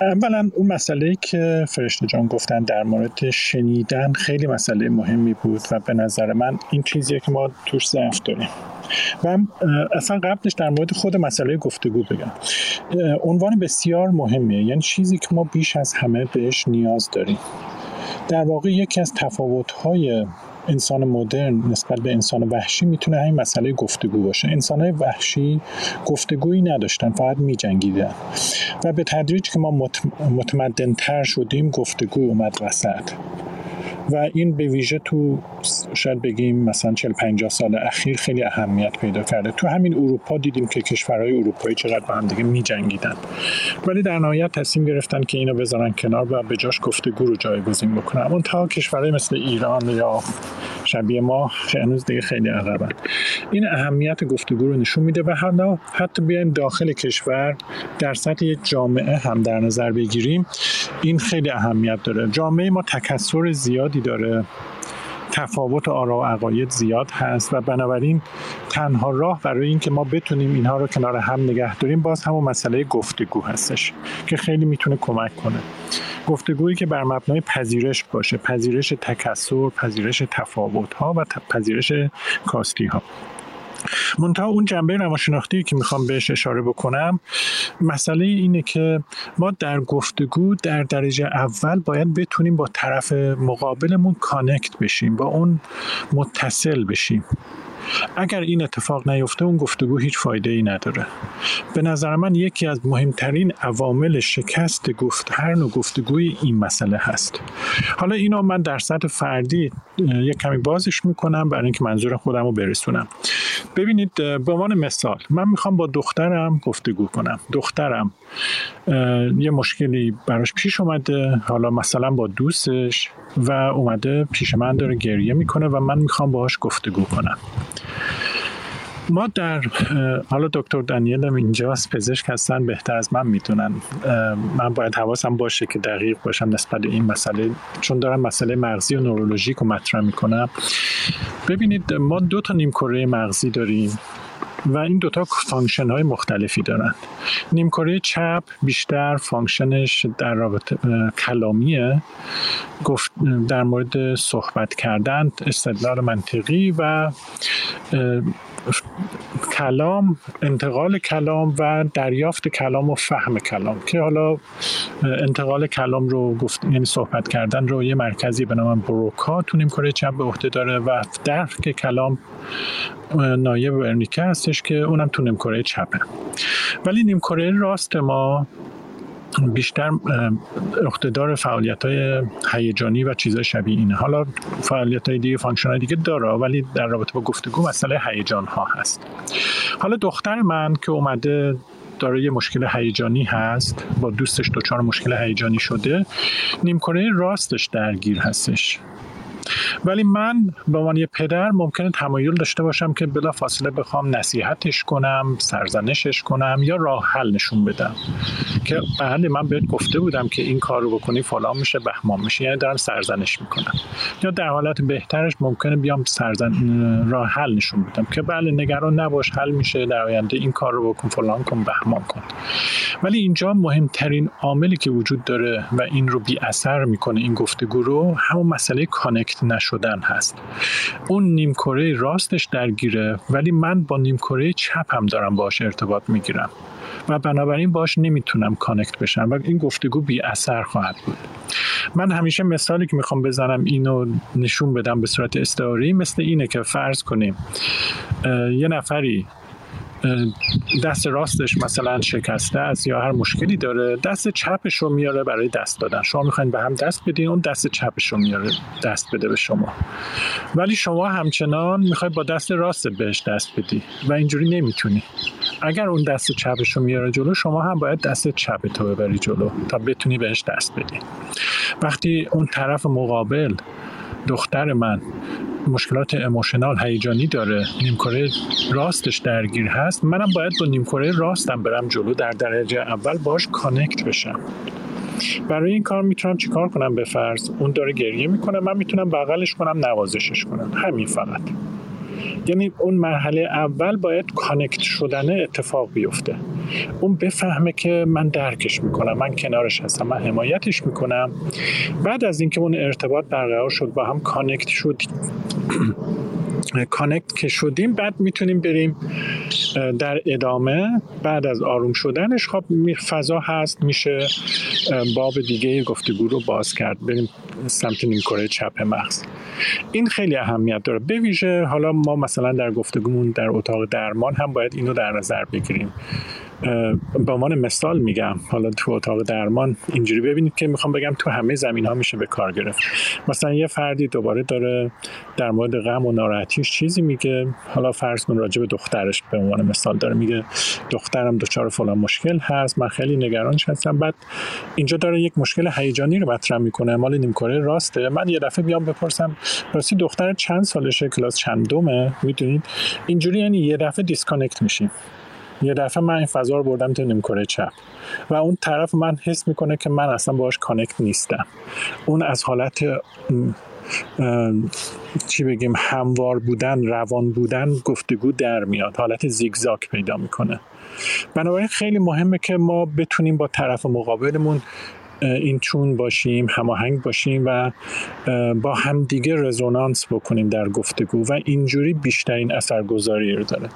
اولا اون مسئله که فرشته جان گفتن در مورد شنیدن خیلی مسئله مهمی بود و به نظر من این چیزیه که ما توش ضعف داریم. و اصلا قبلش در مورد خود مسئله گفتگو بگم. عنوان بسیار مهمیه. یعنی چیزی که ما بیش از همه بهش نیاز داریم. در واقع یکی از تفاوت‌های انسان مدرن نسبت به انسان وحشی می‌تونه همین مسئله گفتگو باشه. انسان وحشی گفتگویی نداشتن فقط میجنگیدن. و به تدریج که ما متمدن تر شدیم گفتگو اومد وسط. و این به ویژه تو شاید بگیم مثلا 40 50 سال اخیر خیلی اهمیت پیدا کرده. تو همین اروپا دیدیم که کشورهای اروپایی چقدر با هم دیگه میجنگیدن. ولی در نهایت تصمیم گرفتن که اینو بذارن کنار و به جاش گفتگو رو جایگزین بکنن. اون تا کشورهای مثل ایران یا شبیه ما هنوز دیگه خیلی عقبن. این اهمیت گفتگو رو نشون میده و حالا حتی بیایم داخل کشور در سطح یک جامعه هم در نظر بگیریم. این خیلی اهمیت داره. جامعه ما تکسر زیادی داره. تفاوت آرا و عقاید زیاد هست و بنابراین تنها راه برای اینکه ما بتونیم اینها رو کنار هم نگه داریم باز همون مسئله گفتگو هستش که خیلی می‌تونه کمک کنه. گفتگویی که بر مبنای پذیرش باشه پذیرش تکسر پذیرش تفاوت ها و پذیرش کاستی ها منتها اون جنبه روانشناختی که می‌خوام بهش اشاره بکنم مسئله اینه که ما در گفتگو در درجه اول باید بتونیم با طرف مقابلمون کانکت بشیم با اون متصل بشیم. اگر این اتفاق نیفته اون گفتگو هیچ فایده ای نداره. به نظر من یکی از مهمترین عوامل شکست گفت هر نوع گفتگوی این مسئله هست. حالا اینو من در سطح فردی یک کمی بازش می‌کنم برای اینکه منظور خودم رو برسونم. ببینید به عنوان مثال من می‌خوام با دخترم گفتگو کنم. دخترم یه مشکلی براش پیش اومده. حالا مثلا با دوستش. و اومده پیش من داره گریه می‌کنه و من می‌خوام باهاش گفتگو کنم. ما در حالا دکتر دانیل هم اینجاست پزشک هستن بهتر از من می‌تونن من باید حواسم باشه که دقیق باشم نسبت این مسئله چون دارم مسئله مغزی و نورولوژیک رو مطرح می‌کنم. ببینید ما دو تا نیمکره مغزی داریم. و این دوتا function های مختلفی دارن. نیمکره چپ بیشتر function ش در رابطه کلامیه. گفت در مورد صحبت کردن استدلال منطقی و کلام انتقال کلام و دریافت کلام و فهم کلام که حالا انتقال کلام رو گفت یعنی صحبت کردن رو یه مرکزی به نام بروکا تو نیمکره چپ به عهده داره و درک کلام ناحیه ورنیکه هستش که اونم تو نیمکره چپه. ولی نیمکره راست ما بیشتر عهده‌دار فعالیت های هیجانی و چیزای شبیه اینه. حالا فعالیت های دیگه function دیگه داره ولی در رابطه با گفتگو مسئله هیجان ها هست. حالا دختر من که اومده داره یه مشکل هیجانی هست با دوستش دچار مشکل هیجانی شده نیمکره راستش درگیر هستش. ولی من به عنوان یه پدر ممکنه تمایل داشته باشم که بلا فاصله بخوام نصیحتش کنم سرزنشش کنم یا راه حل نشون بدم. که بله من بهت گفته بودم که این کار رو بکنی فلان میشه بهمان میشه. یعنی دارم سرزنش می‌کنم. یا در حالت بهترش ممکنه بیام سرزن راه حل نشون بدم که بله نگران نباش حل میشه در آینده این کار رو بکن فلان کن بهمان کن. ولی اینجا مهمترین عاملی که وجود داره و این رو بی اثر می‌کنه این گفتگو رو همون مسئله connect نشدن هست. اون نیمکره راستش درگیره ولی من با نیمکره چپ هم دارم باش ارتباط می‌گیرم. و بنابراین باش نمی‌تونم connect بشم و این گفتگو بی اثر خواهد بود. من همیشه مثالی که می‌خوام بزنم اینو نشون بدم به صورت استعاری مثل اینه که فرض کنیم یه نفری دست راستش مثلا شکسته است یا هر مشکلی داره دست چپش رو میاره برای دست دادن. شما می‌خواین به هم دست بدین اون دست چپش رو میاره دست بده به شما. ولی شما همچنان می‌خوای با دست راست بهش دست بدی و اینجوری نمی‌تونی. اگر اون دست چپش رو میاره جلو شما هم باید دست چپ تو ببری جلو تا بتونی بهش دست بدی. وقتی اون طرف مقابل دختر من مشکلات emotional هیجانی داره. نیمکره راستش درگیر هست. منم باید با نیمکره راستم برم جلو در درجه اول باش connect بشم. برای این کار می‌تونم چیکار کنم به فرض؟ اون داره گریه می‌کنه. من می‌تونم بغلش کنم نوازشش کنم. همین فقط. یعنی اون مرحله اول باید connect شدن اتفاق بیفته. اون بفهمه که من درکش می‌کنم من کنارش هستم من حمایتش می‌کنم. بعد از اینکه اون ارتباط برقرار شد با هم connect شد. connect که شدیم بعد می‌تونیم بریم در ادامه بعد از آروم شدنش خب فضا هست میشه باب دیگه گفتگو رو باز کرد. بریم سمت نیمکره چپ مغز. این خیلی اهمیت داره. به ویژه حالا ما مثلا در گفتگومون در اتاق درمان هم باید اینو در نظر بگیریم. به عنوان مثال میگم حالا تو اتاق درمان اینجوری ببینید که می‌خوام بگم تو همه زمین ها میشه به کار گرفت. مثلا یه فردی دوباره داره در مورد غم و ناراحتیش چیزی میگه. حالا فرض کن راجع به دخترش به عنوان مثال داره میگه دخترم دچار فلان مشکل هست من خیلی نگرانش هستم. بعد اینجا داره یک مشکل هیجانی رو مطرح می‌کنه مال نیمکره راسته. من یه دفعه بیام بپرسم راستی دختر چند سالشه؟ کلاس چندمه می‌دونید؟ اینجوری یعنی یه دفعه disconnect میشیم. یه دفعه من این فضا رو بردم تو نیمکره چپ. و اون طرف من حس می‌کنه که من اصلا باش connect نیستم. اون از حالت چی بگیم هموار بودن روان بودن گفتگو در میاد. حالت زیگزاگ پیدا می‌کنه. بنابراین خیلی مهمه که ما بتونیم با طرف مقابلمون این چون باشیم هماهنگ باشیم و با همدیگه رزونانس بکنیم در گفتگو و اینجوری بیشترین اثرگذاری رو داره.